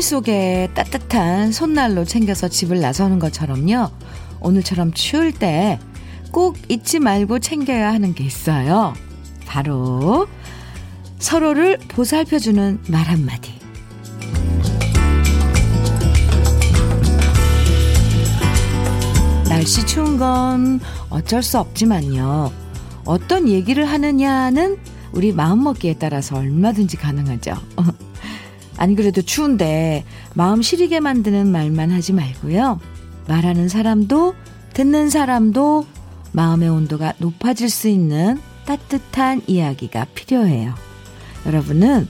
주머니 속에 따뜻한 손난로 챙겨서 집을 나서는 것처럼요. 오늘처럼 추울 때 꼭 잊지 말고 챙겨야 하는 게 있어요. 바로 서로를 보살펴주는 말 한마디. 날씨 추운 건 어쩔 수 없지만요. 어떤 얘기를 하느냐는 우리 마음먹기에 따라서 얼마든지 가능하죠. 아니 그래도 추운데 마음 시리게 만드는 말만 하지 말고요. 말하는 사람도 듣는 사람도 마음의 온도가 높아질 수 있는 따뜻한 이야기가 필요해요. 여러분은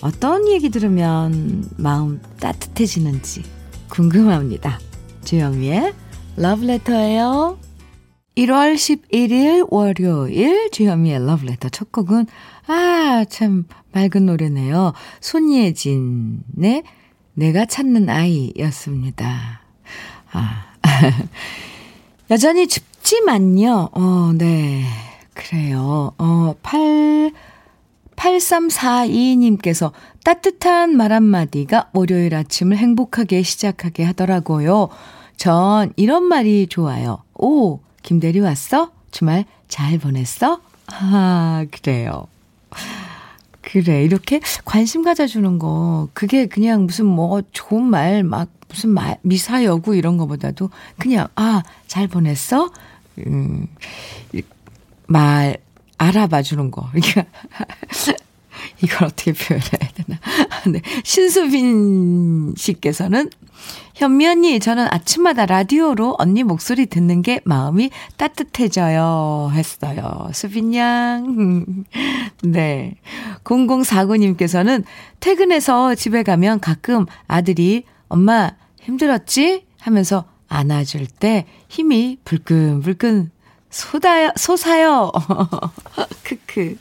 어떤 얘기 들으면 마음 따뜻해지는지 궁금합니다. 주영미의 러브레터예요. 1월 11일 월요일 주현미의 러브레터 첫 곡은 아, 참 맑은 노래네요. 손예진의 내가 찾는 아이였습니다. 아. 여전히 춥지만요. 어, 네. 그래요. 어, 8 8342님께서 따뜻한 말 한마디가 월요일 아침을 행복하게 시작하게 하더라고요. 전 이런 말이 좋아요. 오, 김대리 왔어? 주말 잘 보냈어? 아, 그래요. 그래, 이렇게 관심 가져주는 거, 그게 그냥 무슨 뭐 좋은 말, 막 무슨 말, 미사 여구 이런 거보다도 그냥, 아, 잘 보냈어? 음, 말, 알아봐 주는 거. 그러니까 이걸 어떻게 표현해야 되나. 네. 신수빈 씨께서는 현미 언니, 저는 아침마다 라디오로 언니 목소리 듣는 게 마음이 따뜻해져요. 했어요. 수빈 양. 네. 0049님께서는 퇴근해서 집에 가면 가끔 아들이 엄마 힘들었지? 하면서 안아줄 때 힘이 불끈불끈 쏟아요, 솟아요. 크크.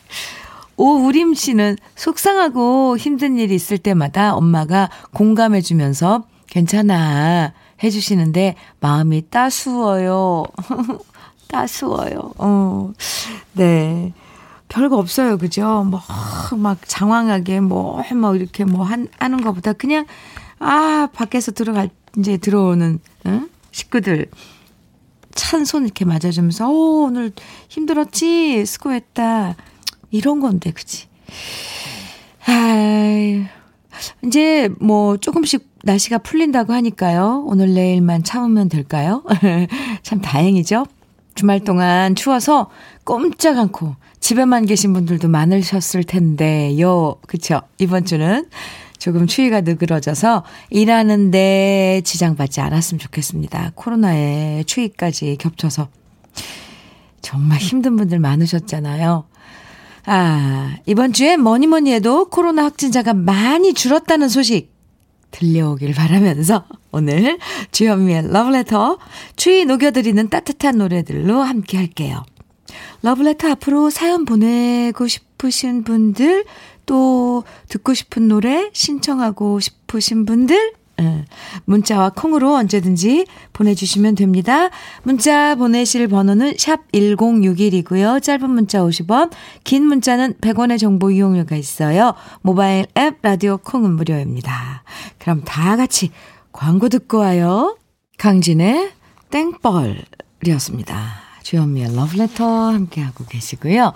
오우림 씨는 속상하고 힘든 일이 있을 때마다 엄마가 공감해 주면서 괜찮아 해 주시는데 마음이 따스워요. 따스워요. 어. 네. 별거 없어요. 그죠? 뭐, 막 장황하게 뭐, 뭐, 이렇게 뭐, 한, 하는 것보다 그냥, 아, 밖에서 들어갈, 이제 들어오는, 응? 식구들. 찬 손 이렇게 맞아주면서, 오, 오늘 힘들었지? 수고했다. 이런 건데, 그치? 아이, 이제 뭐 조금씩 날씨가 풀린다고 하니까요. 오늘 내일만 참으면 될까요? 참 다행이죠? 주말 동안 추워서 꼼짝 않고 집에만 계신 분들도 많으셨을 텐데요. 그쵸? 이번 주는 조금 추위가 느그러져서 일하는데 지장받지 않았으면 좋겠습니다. 코로나에 추위까지 겹쳐서. 정말 힘든 분들 많으셨잖아요. 아, 이번 주에 뭐니 뭐니 해도 코로나 확진자가 많이 줄었다는 소식 들려오길 바라면서 오늘 주현미의 러브레터 추위 녹여드리는 따뜻한 노래들로 함께 할게요. 러브레터 앞으로 사연 보내고 싶으신 분들 또 듣고 싶은 노래 신청하고 싶으신 분들 예, 문자와 콩으로 언제든지 보내주시면 됩니다. 문자 보내실 번호는 샵 1061이고요. 짧은 문자 50원, 긴 문자는 100원의 정보 이용료가 있어요. 모바일 앱 라디오 콩은 무료입니다. 그럼 다 같이 광고 듣고 와요. 강진의 땡벌이었습니다. 주현미의 러브레터 함께하고 계시고요.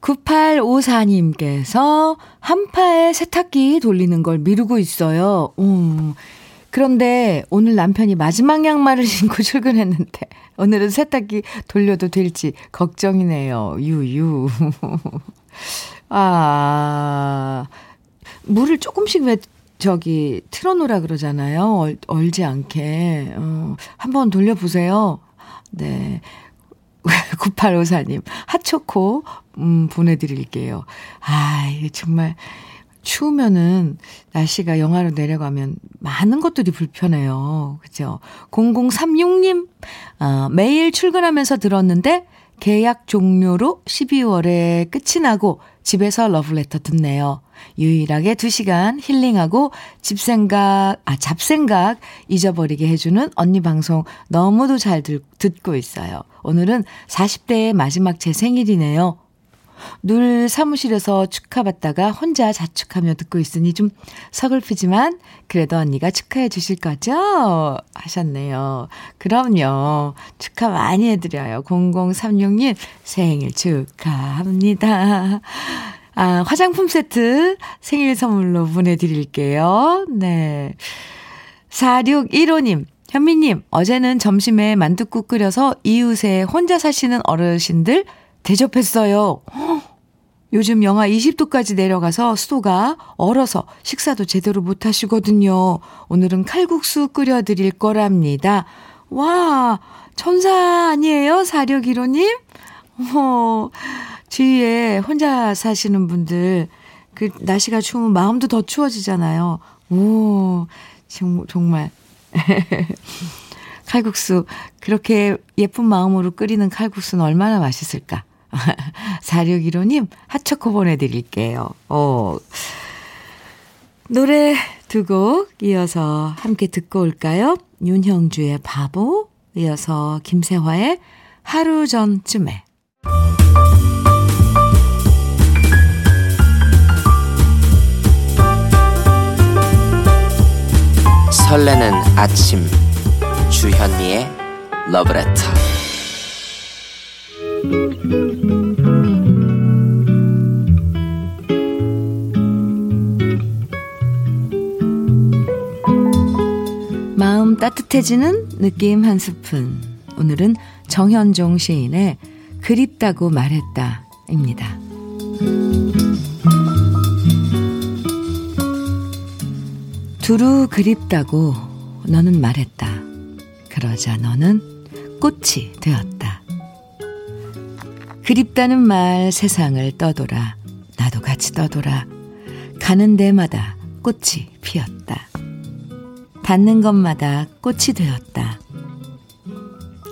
9854님께서 한파에 세탁기 돌리는 걸 미루고 있어요. 음. 그런데 오늘 남편이 마지막 양말을 신고 출근했는데 오늘은 세탁기 돌려도 될지 걱정이네요. 유유. 아. 물을 조금씩 왜 저기 틀어놓으라 그러잖아요. 얼, 얼지 않게. 어, 한번 돌려보세요. 네. 9854님, 핫초코, 음, 보내드릴게요. 아, 이게 정말, 추우면은, 날씨가 영하로 내려가면 많은 것들이 불편해요. 그죠? 0036님, 어, 매일 출근하면서 들었는데, 계약 종료로 12월에 끝이 나고, 집에서 러브레터 듣네요. 유일하게 2시간 힐링하고 집생각, 아, 잡생각 잊어버리게 해주는 언니 방송 너무도 잘 들, 듣고 있어요. 오늘은 40대의 마지막 제 생일이네요. 늘 사무실에서 축하받다가 혼자 자축하며 듣고 있으니 좀 서글프지만 그래도 언니가 축하해 주실 거죠? 하셨네요. 그럼요. 축하 많이 해드려요. 0036님 생일 축하합니다. 아, 화장품 세트 생일 선물로 보내드릴게요. 네. 4615님, 현미님, 어제는 점심에 만둣국 끓여서 이웃에 혼자 사시는 어르신들 대접했어요. 요즘 영하 20도까지 내려가서 수도가 얼어서 식사도 제대로 못 하시거든요. 오늘은 칼국수 끓여 드릴 거랍니다. 와, 천사 아니에요? 4615님? 어, 주위에 혼자 사시는 분들, 그, 날씨가 추우면 마음도 더 추워지잖아요. 오, 정말. 칼국수, 그렇게 예쁜 마음으로 끓이는 칼국수는 얼마나 맛있을까? 4615님, 핫초코 보내드릴게요. 어. 노래 두 곡 이어서 함께 듣고 올까요? 윤형주의 바보, 이어서 김세화의 하루 전쯤에. 설레는 아침 주현미의 러브레터 마음 따뜻해지는 느낌 한 스푼 오늘은 정현종 시인의 그립다고 말했다입니다. 두루 그립다고 너는 말했다. 그러자 너는 꽃이 되었다. 그립다는 말 세상을 떠돌아 나도 같이 떠돌아 가는 데마다 꽃이 피었다. 닿는 것마다 꽃이 되었다.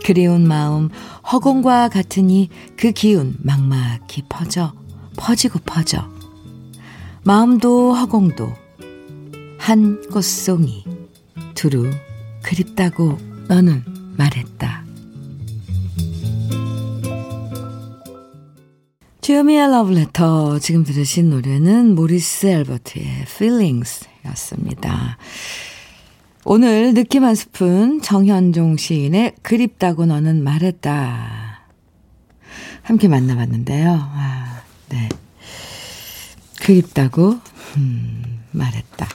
그리운 마음 허공과 같으니 그 기운 막막히 퍼져 퍼지고 퍼져 마음도 허공도 한 꽃송이 두루 그립다고 너는 말했다. 주요미의 러브레터 지금 들으신 노래는 모리스 앨버트의 Feelings 였습니다. 오늘 느낌 한 스푼 정현종 시인의 그립다고 너는 말했다. 함께 만나봤는데요. 아, 네. 그립다고 음, 말했다.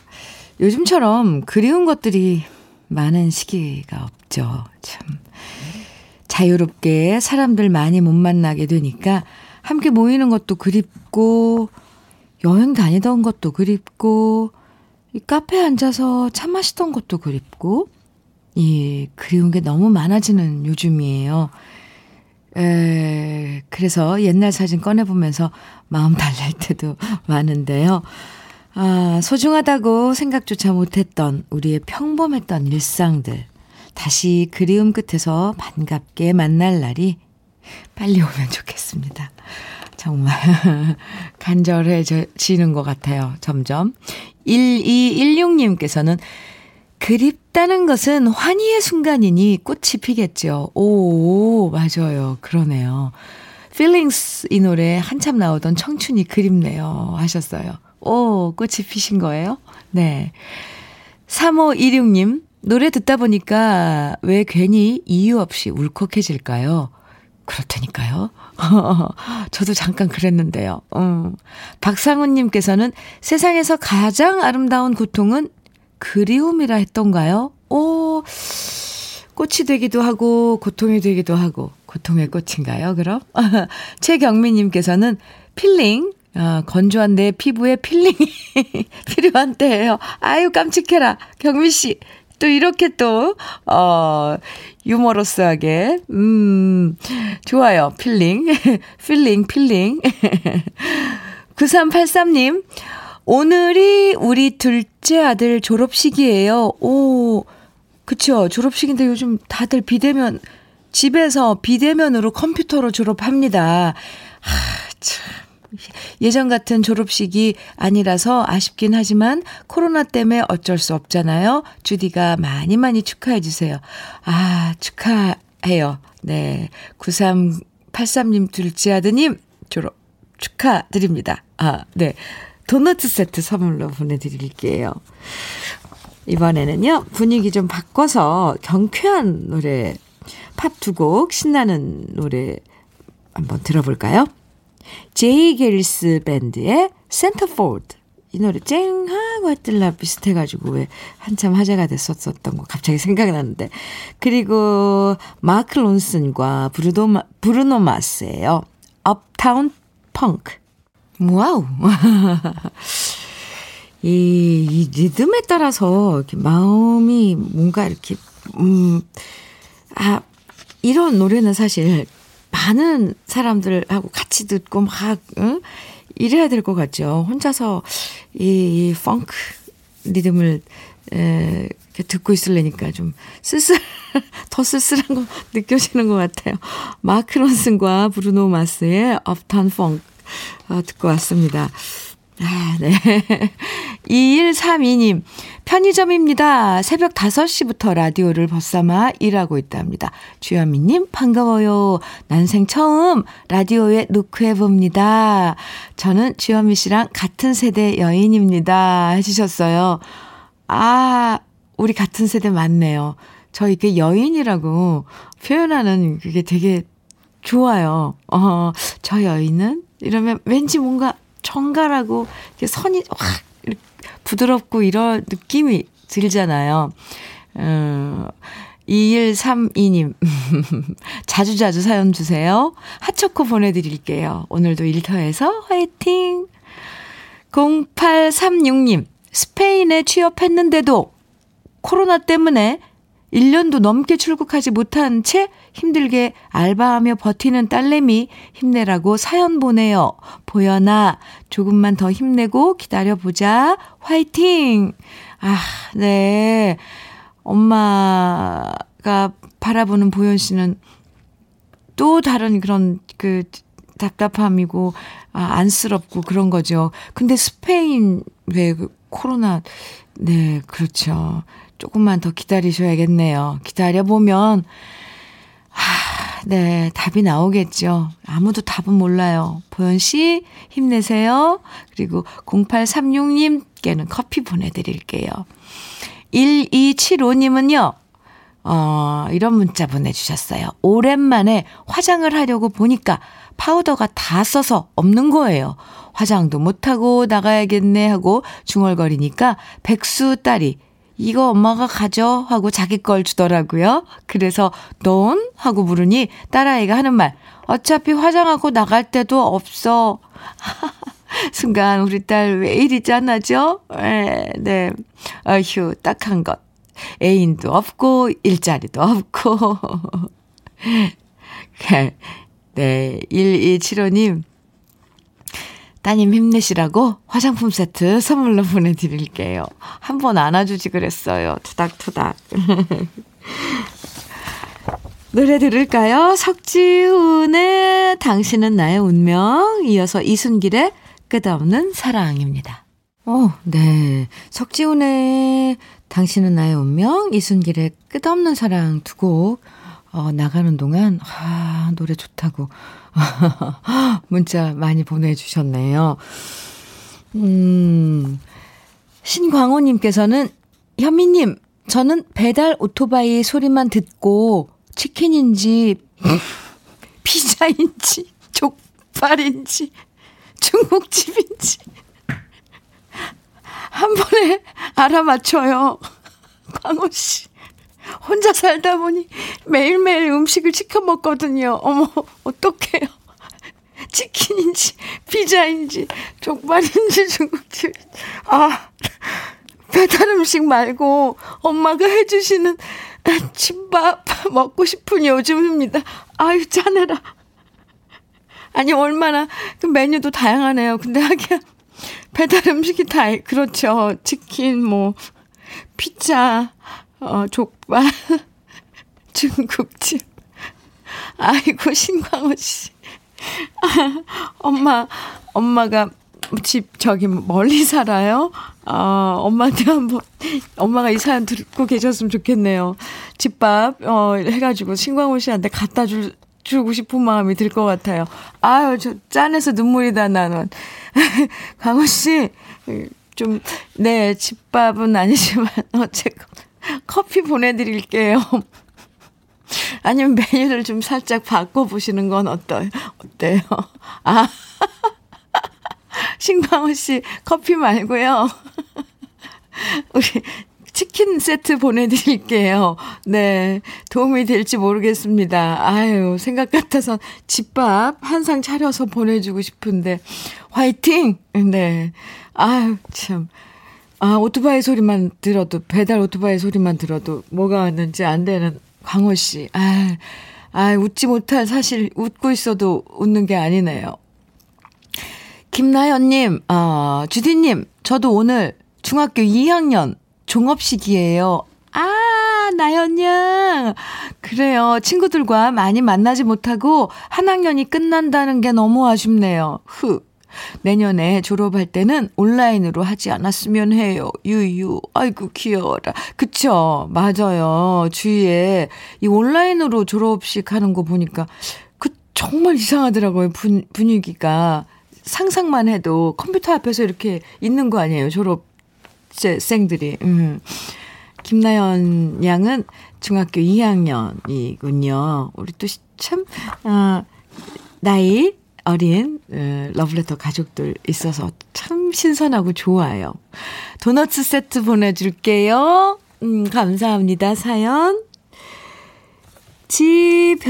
요즘처럼 그리운 것들이 많은 시기가 없죠. 참. 자유롭게 사람들 많이 못 만나게 되니까 함께 모이는 것도 그립고, 여행 다니던 것도 그립고, 이 카페에 앉아서 차 마시던 것도 그립고, 이 그리운 게 너무 많아지는 요즘이에요. 에, 그래서 옛날 사진 꺼내보면서 마음 달랠 때도 많은데요. 아, 소중하다고 생각조차 못했던 우리의 평범했던 일상들. 다시 그리움 끝에서 반갑게 만날 날이 빨리 오면 좋겠습니다. 정말 간절해지는 것 같아요. 점점. 1216님께서는 그립다는 것은 환희의 순간이니 꽃이 피겠죠. 오, 맞아요. 그러네요. Feelings 이 노래 한참 나오던 청춘이 그립네요. 하셨어요. 오, 꽃이 피신 거예요? 네. 3526님, 노래 듣다 보니까 왜 괜히 이유 없이 울컥해질까요? 그럴 테니까요. 저도 잠깐 그랬는데요. 음. 박상훈님께서는 세상에서 가장 아름다운 고통은 그리움이라 했던가요? 오, 꽃이 되기도 하고, 고통이 되기도 하고, 고통의 꽃인가요, 그럼? 최경민님께서는 필링, 아, 건조한 내 피부에 필링이 필요한 때예요. 아유, 깜찍해라. 경미 씨. 또 이렇게 또, 어, 유머러스하게, 음, 좋아요. 필링. 필링, 필링. 9383님, 오늘이 우리 둘째 아들 졸업식이에요. 오, 그쵸. 졸업식인데 요즘 다들 비대면, 집에서 비대면으로 컴퓨터로 졸업합니다. 하, 참. 예전 같은 졸업식이 아니라서 아쉽긴 하지만 코로나 때문에 어쩔 수 없잖아요. 주디가 많이 많이 축하해 주세요. 아, 축하해요. 네. 9383님 둘째 아드님 졸업 축하드립니다. 아, 네. 도넛 세트 선물로 보내드릴게요. 이번에는요, 분위기 좀 바꿔서 경쾌한 노래, 팝 두 곡, 신나는 노래 한번 들어볼까요? 제이 가일스 밴드의 Centerfold. 이 노래 쨍하고 해뜰날 비슷해가지고 왜 한참 화제가 됐었었던 거 갑자기 생각이 나는데. 그리고 마크 론슨과 브루노, 브루노 마스예요. Uptown Funk. 와우. 이, 이 리듬에 따라서 이렇게 마음이 뭔가 이렇게, 음, 아, 이런 노래는 사실 많은 사람들하고 같이 듣고 막, 응? 이래야 될 것 같죠. 혼자서 이, 이 펑크 리듬을 에, 듣고 있으려니까 좀 쓸쓸, 더 쓸쓸한 거 느껴지는 것 같아요. 마크 론슨과 브루노 마스의 업타운 펑크 어, 듣고 왔습니다. 아, 네. 2132님, 편의점입니다. 새벽 5시부터 라디오를 벗삼아 일하고 있답니다. 주현미님, 반가워요. 난생 처음 라디오에 노크해봅니다. 저는 주현미 씨랑 같은 세대 여인입니다. 해주셨어요. 아, 우리 같은 세대 맞네요. 저 이게 여인이라고 표현하는 그게 되게 좋아요. 어, 저 여인은? 이러면 왠지 뭔가 정갈하고 선이 확 부드럽고 이런 느낌이 들잖아요. 어, 2132님. 자주 자주 사연 주세요. 핫초코 보내드릴게요. 오늘도 일터에서 화이팅! 0836님. 스페인에 취업했는데도 코로나 때문에 1년도 넘게 출국하지 못한 채 힘들게 알바하며 버티는 딸내미 힘내라고 사연 보내요. 보연아, 조금만 더 힘내고 기다려보자. 화이팅! 아, 네. 엄마가 바라보는 보현 씨는 또 다른 그런 그 답답함이고, 아, 안쓰럽고 그런 거죠. 근데 스페인 왜그 코로나, 네, 그렇죠. 조금만 더 기다리셔야겠네요. 기다려 보면, 하, 네, 답이 나오겠죠. 아무도 답은 몰라요. 보현 씨, 힘내세요. 그리고 0836님께는 커피 보내드릴게요. 1275님은요, 어, 이런 문자 보내주셨어요. 오랜만에 화장을 하려고 보니까 파우더가 다 써서 없는 거예요. 화장도 못하고 나가야겠네 하고 중얼거리니까 백수 딸이 이거 엄마가 가져 하고 자기 걸 주더라고요. 그래서 넌 하고 물으니 딸아이가 하는 말 어차피 화장하고 나갈 때도 없어. 순간 우리 딸 왜 이리 짠하죠? 네, 네. 어휴 딱한 것. 애인도 없고 일자리도 없고. 네, 1275님 따님 힘내시라고 화장품 세트 선물로 보내드릴게요. 한 번 안아주지 그랬어요. 투닥투닥. 노래 들을까요? 석지훈의 당신은 나의 운명, 이어서 이순길의 끝없는 사랑입니다. 어, 네. 석지훈의 당신은 나의 운명, 이순길의 끝없는 사랑 두곡 어, 나가는 동안, 아, 노래 좋다고 문자 많이 보내주셨네요. 음, 신광호님께서는 현미님, 저는 배달 오토바이 소리만 듣고 치킨인지 피자인지 족발인지 중국집인지 한 번에 알아맞혀요. 광호 씨. 혼자 살다 보니 매일매일 음식을 시켜 먹거든요. 어머, 어떡해요. 치킨인지, 피자인지, 족발인지, 중국집. 아, 배달 음식 말고 엄마가 해주시는 집밥 먹고 싶은 요즘입니다. 아유, 짜내라. 아니, 얼마나 그 메뉴도 다양하네요. 근데 하기야 배달 음식이 다, 그렇죠. 치킨, 뭐, 피자, 어, 족발, 중국집. 아이고, 신광호 씨. 엄마, 엄마가 집 저기 멀리 살아요? 어, 엄마한테 한번, 엄마가 이 사연 듣고 계셨으면 좋겠네요. 집밥, 어, 해가지고 신광호 씨한테 갖다 줄 주고 싶은 마음이 들 것 같아요. 아유, 저 짠해서 눈물이 다 나는. 강호 씨, 좀, 네, 집밥은 아니지만, 어쨌건, 커피 보내드릴게요. 아니면 메뉴를 좀 살짝 바꿔보시는 건 어떨, 어때요? 아, 신광호 씨, 커피 말고요. 우리 치킨 세트 보내드릴게요. 네. 도움이 될지 모르겠습니다. 아유, 생각 같아서 집밥 한 상 차려서 보내주고 싶은데, 화이팅! 네. 아유, 참. 아, 오토바이 소리만 들어도, 배달 오토바이 소리만 들어도 뭐가 왔는지 안 되는 광호 씨. 아, 아, 웃지 못할 사실 웃고 있어도 웃는 게 아니네요. 김나연님, 어, 주디님, 저도 오늘 중학교 2학년 종업식이에요. 아, 나연양. 그래요. 친구들과 많이 만나지 못하고 한 학년이 끝난다는 게 너무 아쉽네요. 흑. 내년에 졸업할 때는 온라인으로 하지 않았으면 해요. 유유. 아이고, 귀여워라. 그쵸. 맞아요. 주위에 이 온라인으로 졸업식 하는 거 보니까 그 정말 이상하더라고요. 분, 분위기가. 상상만 해도 컴퓨터 앞에서 이렇게 있는 거 아니에요. 졸업생들이. 음. 김나연 양은 중학교 2학년이군요. 우리 또 참, 아, 나이 어린 어, 러브레터 가족들 있어서 참 신선하고 좋아요. 도너츠 세트 보내줄게요. 음, 감사합니다. 사연. 지병숙님,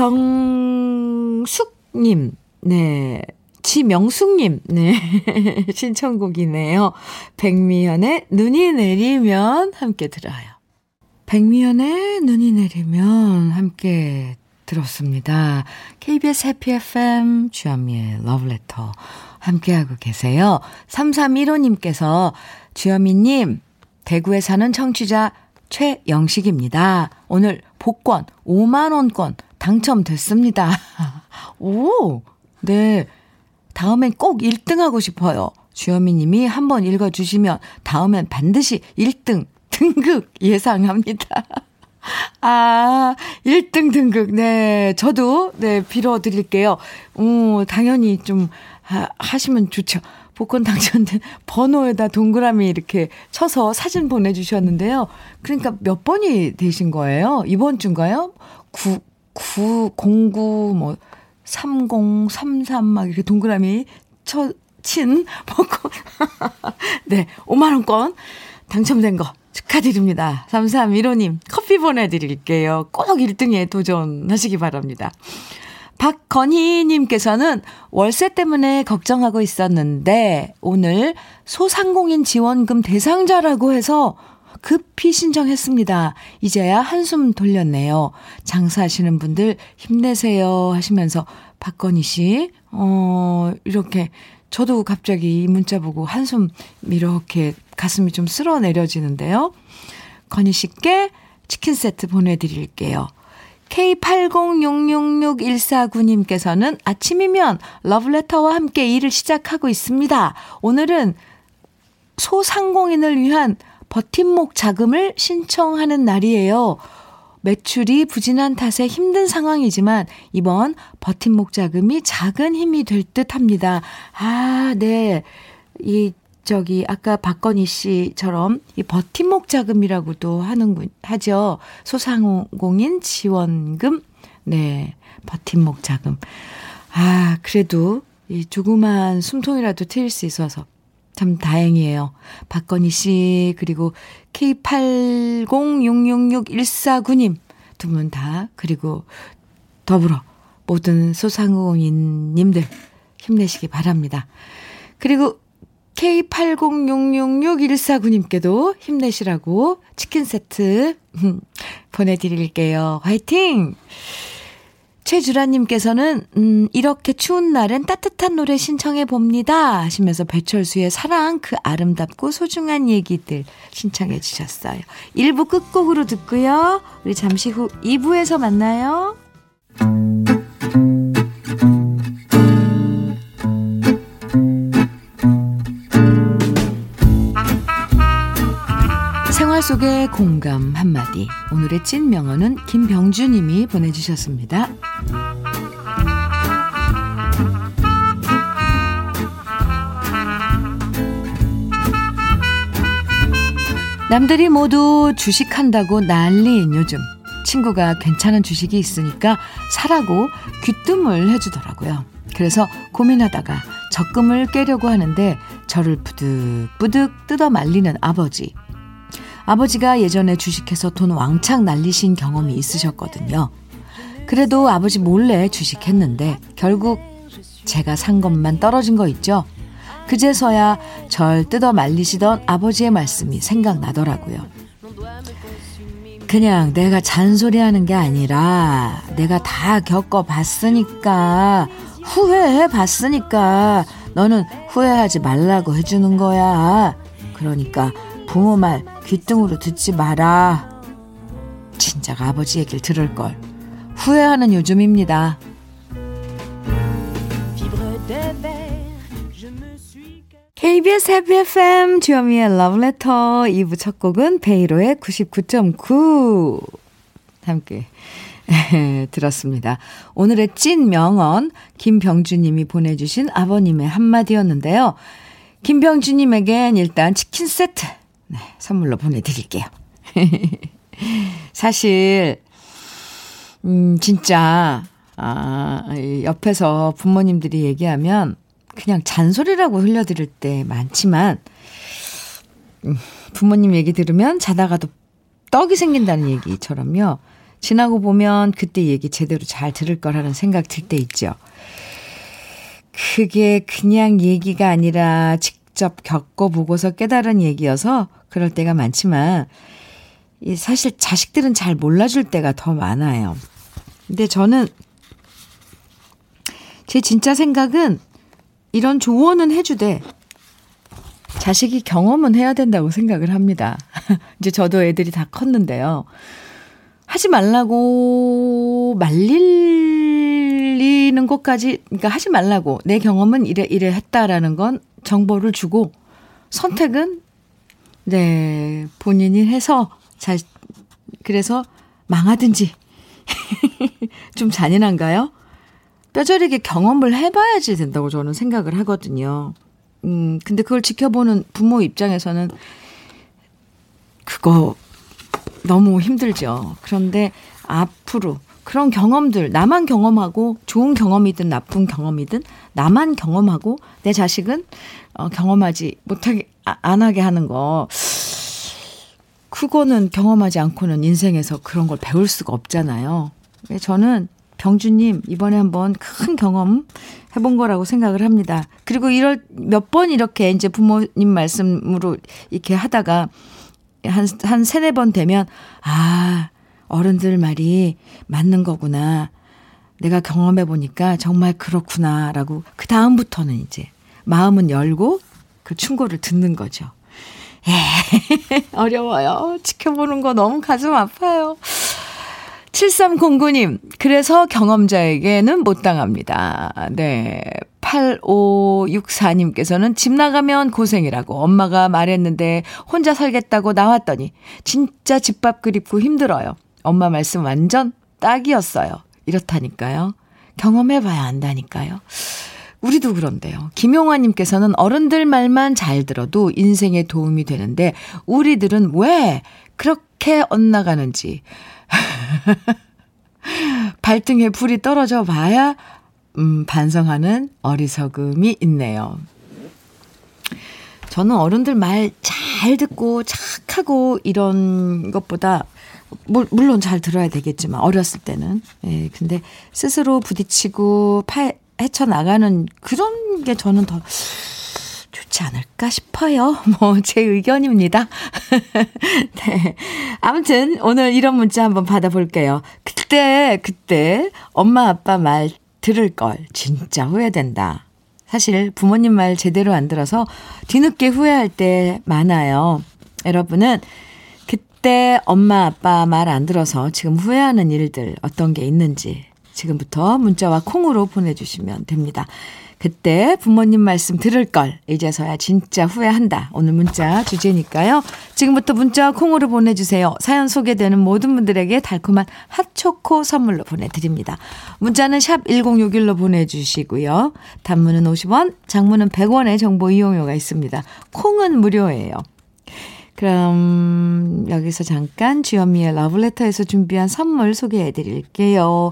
네. 지명숙님, 네. 신청곡이네요. 백미연의 눈이 내리면 함께 들어요. 백미연의 눈이 내리면 함께 들었습니다. KBS 해피 FM 주현미의 러브레터 함께하고 계세요. 3315님께서 주현미님 대구에 사는 청취자 최영식입니다. 오늘 복권 5만원권 당첨됐습니다. 오, 네. 다음엔 꼭 1등 하고 싶어요. 주현미 님이 한번 읽어주시면 다음엔 반드시 1등 등극 예상합니다. 아, 1등 등극. 네. 저도, 네, 빌어드릴게요. 어, 당연히 좀 하, 하시면 좋죠. 복권 당첨된 번호에다 동그라미 이렇게 쳐서 사진 보내주셨는데요. 그러니까 몇 번이 되신 거예요? 이번 주인가요? 9, 9, 09, 뭐, 30, 33, 막 이렇게 동그라미 쳐, 친 복권. 네, 5만원권 당첨된 거 축하드립니다. 3315님, 커피 보내드릴게요. 꼭 1등에 도전하시기 바랍니다. 박건희님께서는 월세 때문에 걱정하고 있었는데, 오늘 소상공인 지원금 대상자라고 해서 급히 신청했습니다. 이제야 한숨 돌렸네요. 장사하시는 분들 힘내세요 하시면서 박건희 씨, 어, 이렇게 저도 갑자기 이 문자 보고 한숨 이렇게 가슴이 좀 쓸어 내려지는데요. 건희 씨께 치킨 세트 보내드릴게요. K80666149님께서는 아침이면 러브레터와 함께 일을 시작하고 있습니다. 오늘은 소상공인을 위한 버팀목 자금을 신청하는 날이에요. 매출이 부진한 탓에 힘든 상황이지만 이번 버팀목 자금이 작은 힘이 될 듯 합니다. 아, 네. 이, 저기, 아까 박건희 씨처럼 이 버팀목 자금이라고도 하는군, 하죠. 소상공인 지원금. 네. 버팀목 자금. 아, 그래도 이 조그만 숨통이라도 트일 수 있어서 참 다행이에요. 박건희 씨, 그리고 K80666149님, 두 분 다, 그리고 더불어 모든 소상공인님들 힘내시기 바랍니다. 그리고 K80666149님께도 힘내시라고 치킨 세트 보내드릴게요. 화이팅! 최주라님께서는, 음, 이렇게 추운 날엔 따뜻한 노래 신청해 봅니다. 하시면서 배철수의 사랑, 그 아름답고 소중한 얘기들 신청해 주셨어요. 1부 끝곡으로 듣고요. 우리 잠시 후 2부에서 만나요. 속의 공감 한마디. 오늘의 찐 명언은 김병주님이 보내주셨습니다. 남들이 모두 주식한다고 난리인 요즘. 친구가 괜찮은 주식이 있으니까 사라고 귀뜸을 해주더라고요. 그래서 고민하다가 적금을 깨려고 하는데 저를 부득부득 뜯어 말리는 아버지. 아버지가 예전에 주식해서 돈 왕창 날리신 경험이 있으셨거든요. 그래도 아버지 몰래 주식했는데 결국 제가 산 것만 떨어진 거 있죠? 그제서야 절 뜯어 말리시던 아버지의 말씀이 생각나더라고요. 그냥 내가 잔소리하는 게 아니라 내가 다 겪어봤으니까 후회해 봤으니까 너는 후회하지 말라고 해주는 거야. 그러니까 부모 말 귀등으로 듣지 마라. 진작 아버지 얘기를 들을 걸. 후회하는 요즘입니다. KBS 해피 FM 주현미의 러브레터 2부 첫 곡은 베이로의 99.9 함께 들었습니다. 오늘의 찐 명언 김병주님이 보내주신 아버님의 한마디였는데요. 김병주님에겐 일단 치킨 세트 네, 선물로 보내드릴게요. 사실 음 진짜 아 옆에서 부모님들이 얘기하면 그냥 잔소리라고 흘려드릴 때 많지만 음, 부모님 얘기 들으면 자다가도 떡이 생긴다는 얘기처럼요. 지나고 보면 그때 얘기 제대로 잘 들을 거라는 생각 들 때 있죠. 그게 그냥 얘기가 아니라 직접 겪어보고서 깨달은 얘기여서 그럴 때가 많지만 사실 자식들은 잘 몰라줄 때가 더 많아요. 근데 저는 제 진짜 생각은 이런 조언은 해주되 자식이 경험은 해야 된다고 생각을 합니다. 이제 저도 애들이 다 컸는데요. 하지 말라고 말리는 것까지, 그러니까 하지 말라고 내 경험은 이래, 이래 했다라는 건 정보를 주고 선택은 네, 본인이 해서 잘, 그래서 망하든지. 좀 잔인한가요? 뼈저리게 경험을 해봐야지 된다고 저는 생각을 하거든요. 음, 근데 그걸 지켜보는 부모 입장에서는 그거 너무 힘들죠. 그런데 앞으로 그런 경험들, 나만 경험하고 좋은 경험이든 나쁜 경험이든 나만 경험하고 내 자식은 어, 경험하지 못하게, 아, 안 하게 하는 거. 그거는 경험하지 않고는 인생에서 그런 걸 배울 수가 없잖아요. 저는 병주님, 이번에 한번 큰 경험 해본 거라고 생각을 합니다. 그리고 이럴, 몇 번 이렇게 이제 부모님 말씀으로 이렇게 하다가 한, 한 세네 번 되면, 아, 어른들 말이 맞는 거구나. 내가 경험해 보니까 정말 그렇구나. 라고, 그 다음부터는 이제 마음은 열고 그 충고를 듣는 거죠. 에 어려워요. 지켜보는 거 너무 가슴 아파요. 7309님, 그래서 경험자에게는 못 당합니다. 네. 8564님께서는 집 나가면 고생이라고 엄마가 말했는데 혼자 살겠다고 나왔더니 진짜 집밥 그립고 힘들어요. 엄마 말씀 완전 딱이었어요. 이렇다니까요. 경험해봐야 안다니까요. 우리도 그런데요. 김용화님께서는 어른들 말만 잘 들어도 인생에 도움이 되는데 우리들은 왜 그렇게 엇나가는지 발등에 불이 떨어져 봐야 음, 반성하는 어리석음이 있네요. 저는 어른들 말 잘 듣고 착하고 이런 것보다 물론 잘 들어야 되겠지만 어렸을 때는 예 근데 스스로 부딪히고 파, 헤쳐나가는 그런 게 저는 더 좋지 않을까 싶어요. 뭐, 제 의견입니다. 네. 아무튼, 오늘 이런 문자 한번 받아볼게요. 그때, 그때, 엄마, 아빠 말 들을 걸. 진짜 후회된다. 사실 부모님 말 제대로 안 들어서 뒤늦게 후회할 때 많아요. 여러분은 그때 엄마, 아빠 말 안 들어서 지금 후회하는 일들 어떤 게 있는지 지금부터 문자와 콩으로 보내주시면 됩니다. 그때 부모님 말씀 들을 걸 이제서야 진짜 후회한다. 오늘 문자 주제니까요. 지금부터 문자와 콩으로 보내주세요. 사연 소개되는 모든 분들에게 달콤한 핫초코 선물로 보내드립니다. 문자는 샵 1061로 보내주시고요. 단문은 50원, 장문은 100원의 정보 이용료가 있습니다. 콩은 무료예요. 그럼 여기서 잠깐 주현미의 러브레터에서 준비한 선물 소개해 드릴게요.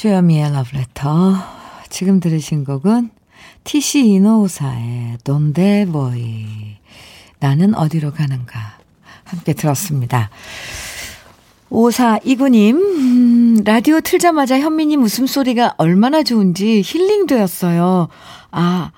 주여미의 러브레터. 지금 들으신 곡은 티시 이노우사의 돈데보이. 나는 어디로 가는가. 함께 들었습니다. 5429님, 음, 라디오 틀자마자 현미님 웃음소리가 얼마나 좋은지 힐링 되었어요. 아,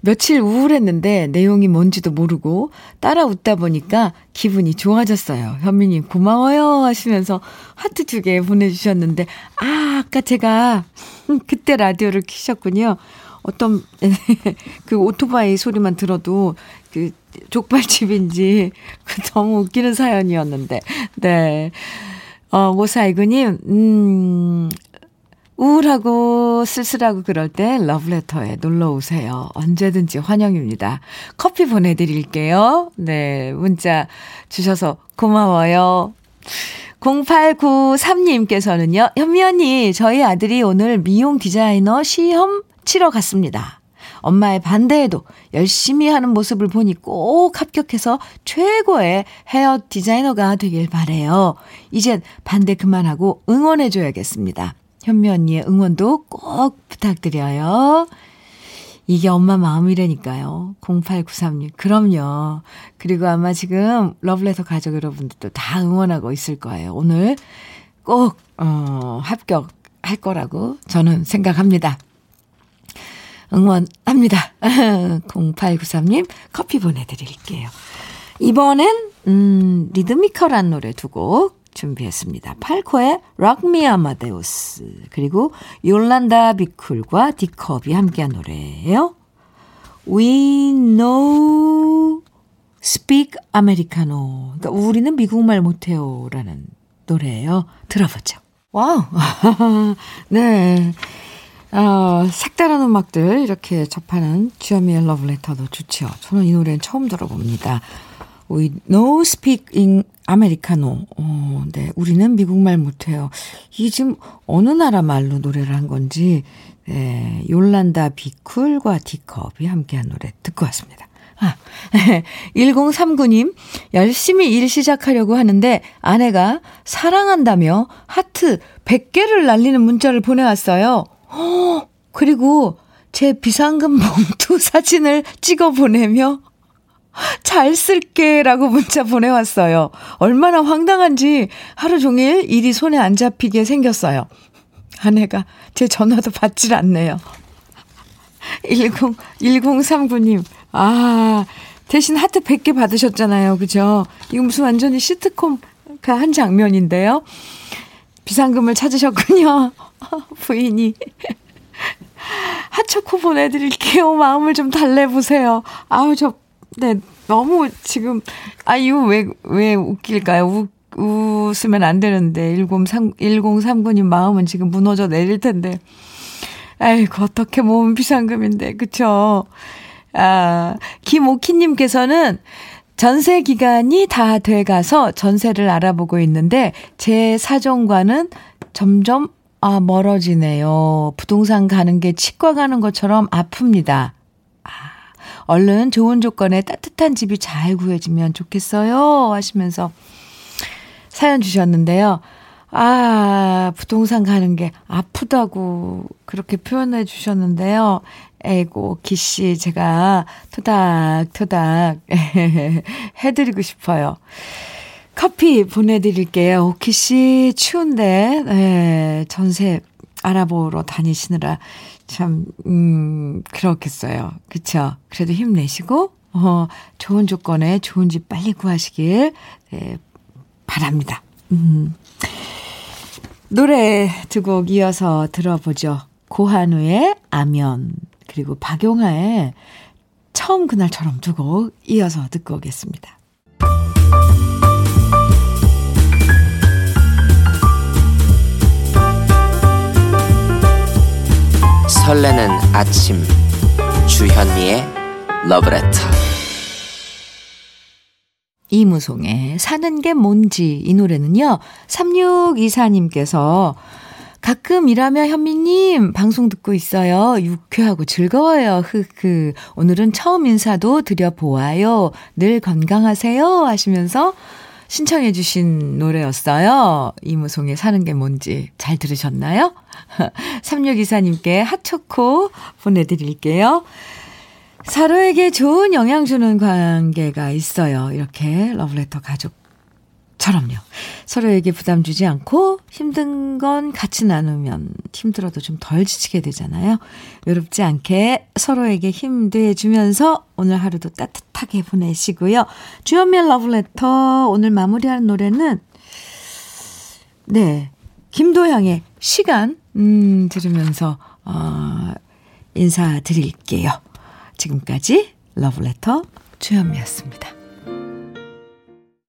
며칠 우울했는데 내용이 뭔지도 모르고 따라 웃다 보니까 기분이 좋아졌어요. 현미님 고마워요 하시면서 하트 두 개 보내주셨는데, 아, 아까 제가 그때 라디오를 키셨군요. 어떤, 그 오토바이 소리만 들어도 그 족발집인지 그 너무 웃기는 사연이었는데, 네. 어, 모사이구님, 음, 우울하고 쓸쓸하고 그럴 때 러브레터에 놀러 오세요. 언제든지 환영입니다. 커피 보내드릴게요. 네, 문자 주셔서 고마워요. 0893님께서는요, 현미 언니, 저희 아들이 오늘 미용 디자이너 시험 치러 갔습니다. 엄마의 반대에도 열심히 하는 모습을 보니 꼭 합격해서 최고의 헤어 디자이너가 되길 바래요. 이젠 반대 그만하고 응원해줘야겠습니다. 현미 언니의 응원도 꼭 부탁드려요. 이게 엄마 마음이라니까요. 0893님. 그럼요. 그리고 아마 지금 러블레터 가족 여러분들도 다 응원하고 있을 거예요. 오늘 꼭, 어, 합격할 거라고 저는 생각합니다. 응원합니다. 0893님 커피 보내드릴게요. 이번엔, 음, 리드미컬한 노래 두 곡 준비했습니다. 팔코의 Me Amadeus 그리고 요란다 비쿨과 디컵이 함께한 노래예요. We no speak Americano. 그러니까 우리는 미국말 못해요 라는 노래예요. 들어보죠. 와우. 네. 어, 색다른 음악들 이렇게 접하는 주현미의 러브레터도 좋죠. 저는 이 노래는 처음 들어봅니다. We no speak in Americano. 어, 네. 우리는 미국말 못해요. 이게 지금 어느 나라 말로 노래를 한 건지, 네. 요란다 비쿨과 디컵이 함께한 노래 듣고 왔습니다. 아, 1039님, 열심히 일 시작하려고 하는데 아내가 사랑한다며 하트 100개를 날리는 문자를 보내왔어요. 어, 그리고 제 비상금 봉투 사진을 찍어 보내며 잘 쓸게 라고 문자 보내왔어요. 얼마나 황당한지 하루 종일 일이 손에 안 잡히게 생겼어요. 아내가 제 전화도 받질 않네요. 10, 1039님, 아, 대신 하트 100개 받으셨잖아요. 그죠? 이거 무슨 완전히 시트콤 한 장면인데요. 비상금을 찾으셨군요. 부인이. 하초코 보내드릴게요. 마음을 좀 달래보세요. 아우, 저 네, 너무 지금, 아, 이거 왜, 왜 웃길까요? 우, 웃으면 안 되는데, 1039, 1039님 마음은 지금 무너져 내릴 텐데. 아이고, 어떻게 모은 비상금인데, 그쵸? 아, 김오키님께서는 전세 기간이 다 돼가서 전세를 알아보고 있는데, 제 사정과는 점점, 아, 멀어지네요. 부동산 가는 게 치과 가는 것처럼 아픕니다. 얼른 좋은 조건에 따뜻한 집이 잘 구해지면 좋겠어요. 하시면서 사연 주셨는데요. 아, 부동산 가는 게 아프다고 그렇게 표현해 주셨는데요. 에고, 기씨, 제가 토닥토닥 해드리고 싶어요. 커피 보내드릴게요. 오키씨, 추운데, 네, 전세 알아보러 다니시느라 참, 음, 그렇겠어요. 그쵸? 그래도 힘내시고, 어, 좋은 조건에 좋은 집 빨리 구하시길, 네, 바랍니다. 음. 노래 두 곡 이어서 들어보죠. 고한우의 아면, 그리고 박용하의 처음 그날처럼 두 곡 이어서 듣고 오겠습니다. 설레는 아침 주현미의 러브레터 이무송의 사는 게 뭔지 이 노래는요. 3624님께서 가끔 일하며 현미님 방송 듣고 있어요. 유쾌하고 즐거워요. 흐흐. 오늘은 처음 인사도 드려보아요. 늘 건강하세요. 하시면서 신청해 주신 노래였어요. 이무송의 사는 게 뭔지 잘 들으셨나요? 3624님께 핫초코 보내드릴게요. 서로에게 좋은 영향 주는 관계가 있어요. 이렇게 러브레터 가족 처럼요. 서로에게 부담 주지 않고 힘든 건 같이 나누면 힘들어도 좀 덜 지치게 되잖아요. 외롭지 않게 서로에게 힘내주면서 오늘 하루도 따뜻하게 보내시고요. 주연미의 러브레터 오늘 마무리하는 노래는 네 김도향의 시간 음, 들으면서 어, 인사드릴게요. 지금까지 러브레터 주현미였습니다.